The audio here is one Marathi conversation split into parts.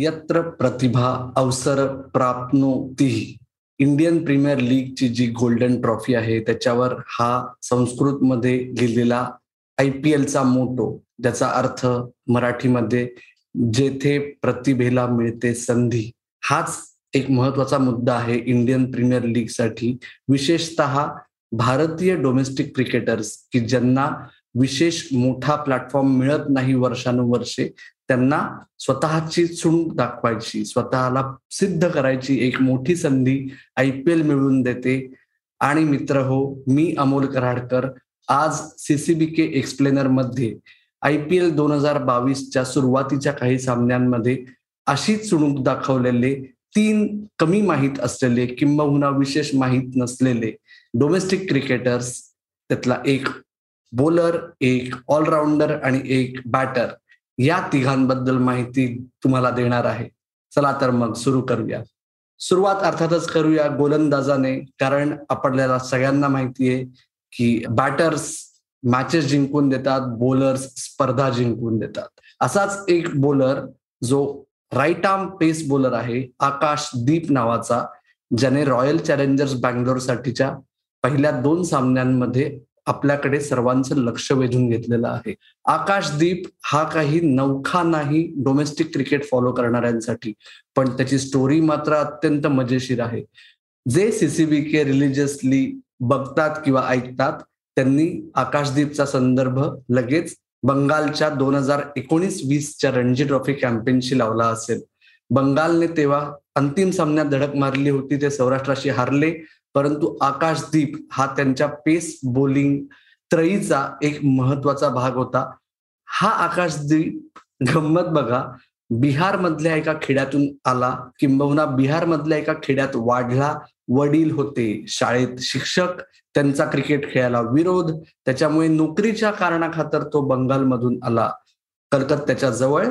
यत्र प्रतिभा अवसर प्राप्नोती. इंडियन प्रीमियर लीगची जी गोल्डन ट्रॉफी आहे त्याच्यावर हा संस्कृत मध्ये लिहिलेला आय पी एलचा मोटो ज्याचा अर्थ मराठीमध्ये जेथे प्रतिभेला मिळते संधी. हाच एक महत्त्वाचा मुद्दा आहे इंडियन प्रीमियर लीगसाठी विशेषत भारतीय डोमेस्टिक क्रिकेटर्स की ज्यांना विशेष मोठा प्लॅटफॉर्म मिळत नाही वर्षानुवर्षे त्यांना स्वतःची चूण दाखवायची स्वतःला सिद्ध करायची एक मोठी संधी आय पी एल मिळवून देते. आणि मित्र हो मी अमोल कराडकर आज सीसीबी के एक्सप्लेनरमध्ये आय पी एल दोन हजार बावीसच्या सुरुवातीच्या काही सामन्यांमध्ये अशी चुणूक दाखवलेले तीन कमी माहीत असलेले किंबहुना विशेष माहीत नसलेले डोमेस्टिक क्रिकेटर्स त्यातला एक बोलर एक ऑलराऊंडर आणि एक बॅटर या तिघांबद्दल माहिती तुम्हाला देणार आहे. चला तर मग सुरू करूया. सुरुवात अर्थातच करूया गोलंदाजाने कारण आपल्याला सगळ्यांना माहिती आहे की बॅटर्स मॅचेस जिंकून देतात बोलर्स स्पर्धा जिंकून देतात. असाच एक बोलर जो राईट आर्म पेस बोलर आहे आकाश दीप नावाचा ज्याने रॉयल चॅलेंजर्स बँगलोर साठीच्या पहिल्या दोन सामन्यांमध्ये आपल्याकडे सर्वांचं लक्ष वेधून घेतलेलं आहे. आकाशदीप हा काही नौखा नाही डोमेस्टिक क्रिकेट फॉलो करणाऱ्यांसाठी पण त्याची स्टोरी मात्र अत्यंत मजेशीर आहे. जे सीसीबी के रिलिजियसली बघतात किंवा ऐकतात त्यांनी आकाशदीपचा संदर्भ लगेच बंगालच्या दोन हजार एकोणीस वीसच्या रणजी ट्रॉफी कॅम्पेनशी लावला असेल. बंगालने तेव्हा अंतिम सामन्यात धडक मारली होती ते सौराष्ट्राशी हारले. परंतु आकाशदीप हा त्यांच्या पेस बोलिंग त्रयीचा एक महत्त्वाचा भाग होता. हा आकाशदीप गंमत बघा बिहारमधल्या एका खेड्यातून आला किंबहुना बिहारमधल्या एका खेड्यात वाढला वडील होते. शाळेत शिक्षक त्यांचा क्रिकेट खेळायला विरोध त्याच्यामुळे नोकरीच्या कारणाखातर तो बंगालमधून आला. कलकत्त्याच्या जवळ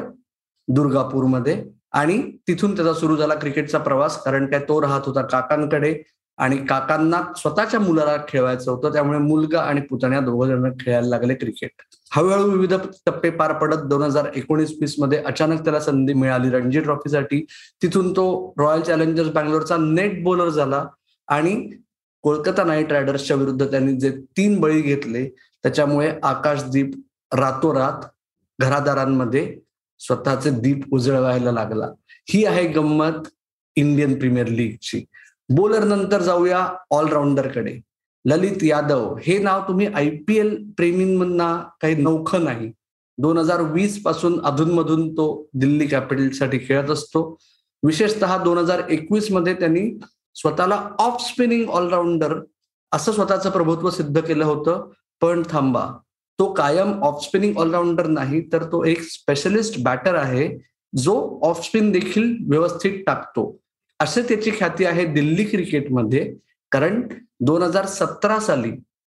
दुर्गापूरमध्ये. आणि तिथून त्याचा सुरू झाला क्रिकेटचा प्रवास कारण काय तो राहत होता काकांकडे. आणि काकांना स्वतःच्या मुलाला खेळवायचं होतं त्यामुळे मुलगा आणि पुतण्या दोघं जण खेळायला लागले क्रिकेट हळूहळू विविध टप्पे पार पडत दोन हजार एकोणीस वीसमध्ये अचानक त्याला संधी मिळाली रणजी ट्रॉफीसाठी. तिथून तो रॉयल चॅलेंजर्स बँगलोरचा नेट बॉलर झाला आणि कोलकाता नाईट रायडर्सच्या विरुद्ध त्यांनी जे तीन बळी घेतले त्याच्यामुळे आकाशदीप रातोरात घरादारांमध्ये स्वतःचे दीप उजळवायला लागला. ही आहे गंमत इंडियन प्रीमियर लीगची. बोलर नंतर जाऊया ऑलराऊंडरकडे ललित यादव हे नाव तुम्ही आय पी एल प्रेमींना काही नौखं नाही. दोन हजार वीसपासून अधूनमधून तो दिल्ली कॅपिटलसाठी खेळत असतो. विशेषतः दोन हजार एकवीसमध्ये त्यांनी स्वतःला ऑफ स्पिनिंग ऑलराऊंडर असं स्वतःचं प्रभुत्व सिद्ध केलं होतं. पण थांबा तो कायम ऑफ स्पिनिंग ऑलराऊंडर नाही तर तो एक स्पेशलिस्ट बॅटर आहे जो ऑफ स्पिन देखील व्यवस्थित टाकतो. असे त्याची ख्याती आहे दिल्ली क्रिकेटमध्ये. कारण दोन हजार सतरा साली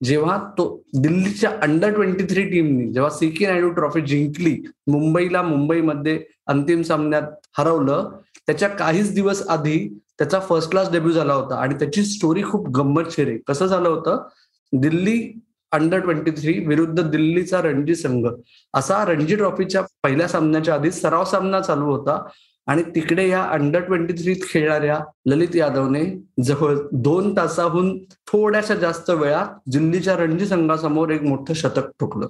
जेव्हा तो दिल्लीच्या अंडर ट्वेंटी थ्री टीमनी जेव्हा सी के नायडू ट्रॉफी जिंकली मुंबईला मुंबईमध्ये अंतिम सामन्यात हरवलं त्याच्या काहीच दिवस आधी त्याचा फर्स्ट क्लास डेब्यू झाला होता. आणि त्याची स्टोरी खूप गंमतशीर आहे कसं झालं होतं? दिल्ली अंडर ट्वेंटी थ्री विरुद्ध दिल्लीचा रणजी संघ. असा रणजी ट्रॉफीच्या पहिल्या सामन्याच्या आधी सराव सामना चालू होता. आणि तिकडे या अंडर ट्वेंटी थ्रीत खेळणाऱ्या ललित यादवने जवळ दोन तासाहून थोड्याशा जास्त वेळात दिल्लीच्या रणजी संघासमोर एक मोठं शतक ठोकलं.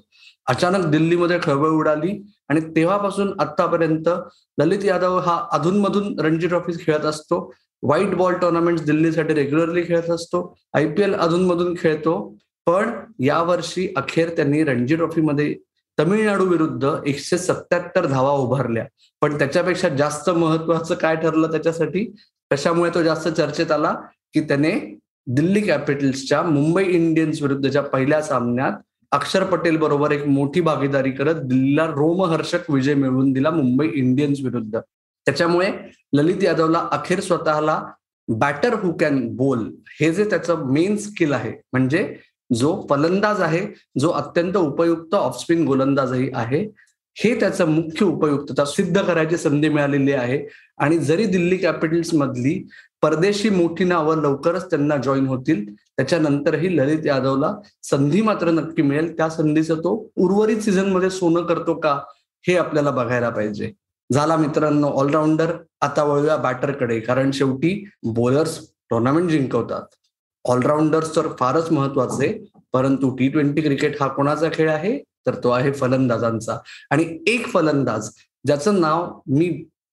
अचानक दिल्लीमध्ये खळबळ उडाली आणि तेव्हापासून आतापर्यंत ललित यादव हा अधूनमधून रणजी ट्रॉफी खेळत असतो. व्हाईट बॉल टुर्नामेंट दिल्लीसाठी रेग्युलरली खेळत असतो. आय पी एल अधूनमधून खेळतो. पण यावर्षी अखेर त्यांनी रणजी ट्रॉफीमध्ये तमिळनाडू विरुद्ध एकशे सत्याहत्तर धावा उभारल्या. पण त्याच्यापेक्षा जास्त महत्वाचं काय ठरलं त्याच्यासाठी? कशामुळे तो जास्त चर्चेत आला? की त्याने दिल्ली कॅपिटल्सच्या मुंबई इंडियन्स विरुद्धच्या पहिल्या सामन्यात अक्षर पटेल बरोबर एक मोठी भागीदारी करत दिल्लीला रोमहर्षक विजय मिळवून दिला मुंबई इंडियन्स विरुद्ध. त्याच्यामुळे ललित यादवला अखेर स्वतःला बॅटर हु कॅन बोल हे जे त्याचं मेन स्किल आहे म्हणजे जो फलंदाज आहे जो अत्यंत उपयुक्त ऑफस्पिन गोलंदाजही आहे हे त्याचं मुख्य उपयुक्तता सिद्ध करायची संधी मिळालेली आहे. आणि जरी दिल्ली कॅपिटल्स मधली परदेशी मोठी नावं लवकरच त्यांना जॉईन होतील त्याच्यानंतरही ललित यादवला संधी मात्र नक्की मिळेल. त्या संधीचं तो उर्वरित सीझनमध्ये सोनं करतो का हे आपल्याला बघायला पाहिजे. झाला मित्रांनो ऑलराऊंडर आता वळूया बॅटरकडे कारण शेवटी बॉलर्स टुर्नामेंट जिंकवतात. ऑलराऊंडर्स तर फारच महत्त्वाचे परंतु टी ट्वेंटी क्रिकेट हा कोणाचा खेळ आहे? तर तो आहे फलंदाजांचा. आणि एक फलंदाज ज्याचं नाव मी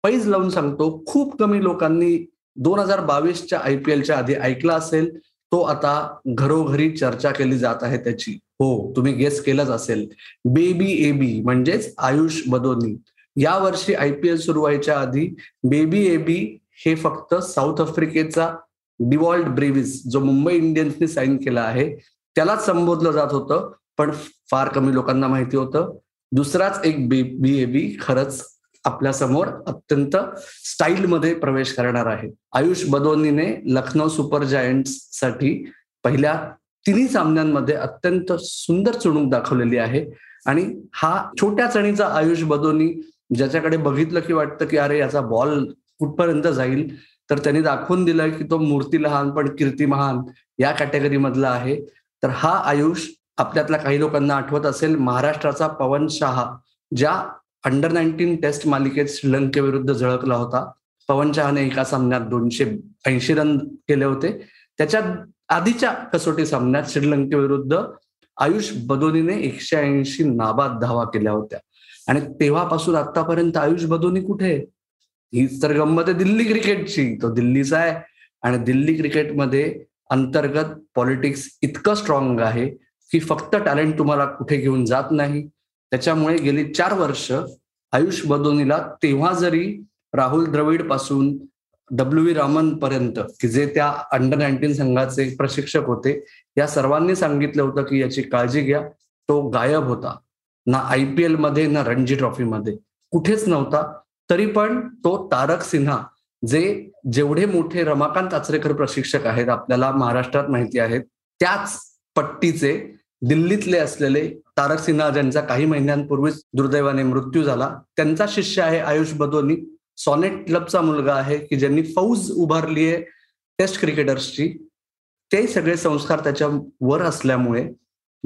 पैज लावून सांगतो खूप कमी लोकांनी दोन हजार बावीसच्या आय पी एलच्या आधी ऐकला असेल तो आता घरोघरी चर्चा केली जात आहे त्याची. हो तुम्ही गेस केलंच असेल. बेबी एबी बी म्हणजेच आयुष बदोनी. या वर्षी आय पी एल सुरू व्हायच्या आधी बेबी एबी हे फक्त साऊथ आफ्रिकेचा डिवॉल्ड ब्रेविस जो मुंबई इंडियन्सने साईन केला आहे त्यालाच संबोधलं जात होतं पण फार कमी लोकांना माहिती होतं. दुसराच एक बेबी ए बी खरंच आपल्यासमोर अत्यंत स्टाईलमध्ये प्रवेश करणार आहे. आयुष बदोनीने लखनौ सुपर जायंट्ससाठी पहिल्या तिन्ही सामन्यांमध्ये अत्यंत सुंदर चुणूक दाखवलेली आहे. आणि हा छोट्या चणीचा आयुष बदोनी ज्याच्याकडे बघितलं की वाटतं की अरे याचा बॉल कुठपर्यंत जाईल तर त्यांनी दाखवून दिलं की तो मूर्ती लहान पण कीर्ती महान या कॅटेगरी मधला आहे. तर हा आयुष आपल्यातल्या काही लोकांना आठवत असेल महाराष्ट्राचा पवन शहा ज्या अंडर नाईन्टीन टेस्ट मालिकेत श्रीलंकेविरुद्ध झळकला होता. पवन शहाने एका सामन्यात दोनशे ऐंशी रन केले होते. त्याच्या आधीच्या कसोटी सामन्यात श्रीलंकेविरुद्ध आयुष बदोनीने एकशे ऐंशी नाबाद धावा केल्या होत्या. आणि तेव्हापासून आतापर्यंत आयुष बदोनी कुठे हीच तर गंमत आहे दिल्ली क्रिकेटची तो दिल्लीचा आहे आणि दिल्ली क्रिकेटमध्ये अंतर्गत पॉलिटिक्स इतकं स्ट्रॉंग आहे की फक्त टॅलेंट तुम्हाला कुठे घेऊन जात नाही. त्याच्यामुळे गेली चार वर्ष आयुष बदोनीला तेव्हा जरी राहुल द्रविडपासून डब्ल्यू व्ही रामन पर्यंत की जे त्या अंडर नाईन्टीन संघाचे प्रशिक्षक होते या सर्वांनी सांगितलं होतं की याची काळजी घ्या. तो गायब होता. ना आय पी एलमध्ये ना रणजी ट्रॉफीमध्ये. कुठेच नव्हता. तरी पण तो तारक सिन्हा जे जेवढे मोठे रमाकांत आचरेकर प्रशिक्षक आहेत आपल्याला महाराष्ट्रात माहिती आहेत त्याच पट्टीचे दिल्लीतले असलेले तारक सिन्हा ज्यांचा काही महिन्यांपूर्वीच दुर्दैवाने मृत्यू झाला त्यांचा शिष्य आहे आयुष बदोनी. सॉनेट क्लबचा मुलगा आहे की ज्यांनी फौज उभारली आहे टेस्ट क्रिकेटर्सची ते सगळे संस्कार त्याच्या वर असल्यामुळे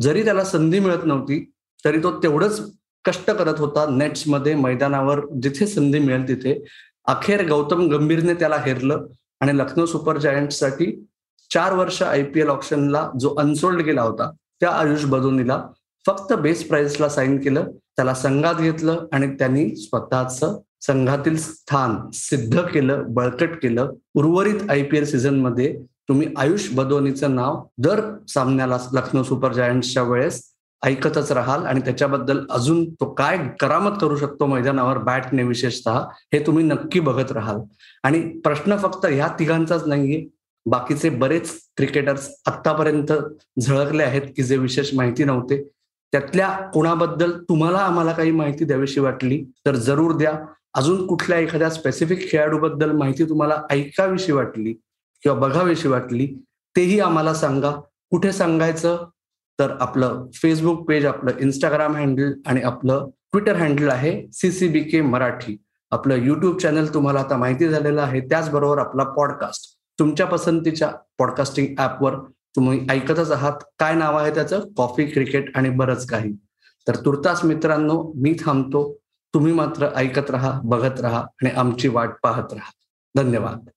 जरी त्याला संधी मिळत नव्हती तरी तो तेवढंच कष्ट करत होता. नेट्समध्ये मैदानावर जिथे संधी मिळेल तिथे. अखेर गौतम गंभीरने त्याला हेरलं आणि लखनौ सुपरसाठी चार वर्ष आय पी एल ऑप्शनला जो अनसोल्ड गेला होता त्या आयुष बदोनीला फक्त बेस प्राइसला साईन केलं त्याला संघात घेतलं आणि त्यांनी स्वतःच संघातील स्थान सिद्ध केलं बळकट केलं. उर्वरित आय पी एल सीझनमध्ये तुम्ही आयुष बदोनीचं नाव दर सामन्याला लखनौ सुपर जायंट्सच्या वेळेस ऐकतच राहाल आणि त्याच्याबद्दल अजून तो काय करामत करू शकतो मैदानावर बॅटने विशेषतः हे तुम्ही नक्की बघत राहाल. आणि प्रश्न फक्त ह्या तिघांचाच नाहीये. बाकीचे बरेच क्रिकेटर्स आतापर्यंत झळकले आहेत की जे विशेष माहिती नव्हते. त्यातल्या कोणाबद्दल तुम्हाला आम्हाला काही माहिती द्यावीशी वाटली तर जरूर द्या. अजून कुठल्या एखाद्या स्पेसिफिक खेळाडूबद्दल माहिती तुम्हाला ऐकावीशी वाटली किंवा बघावीशी वाटली तेही आम्हाला सांगा. कुठे सांगायचं? तर आपलं फेसबुक पेज आपलं इंस्टाग्राम हँडल आणि आपलं ट्विटर हँडल आहे सीसीबी के मराठी. आपलं युट्यूब चॅनल तुम्हाला आता माहिती झालेलं आहे. त्याचबरोबर आपला पॉडकास्ट तुमच्या पसंतीच्या पॉडकास्टिंग ऍपवर तुम्ही ऐकतच आहात. काय नाव आहे त्याचं? कॉफी क्रिकेट आणि बरंच काही. तर तुर्तास मित्रांनो मी थांबतो. तुम्ही मात्र ऐकत राहा बघत राहा आणि आमची वाट पाहत राहा. धन्यवाद.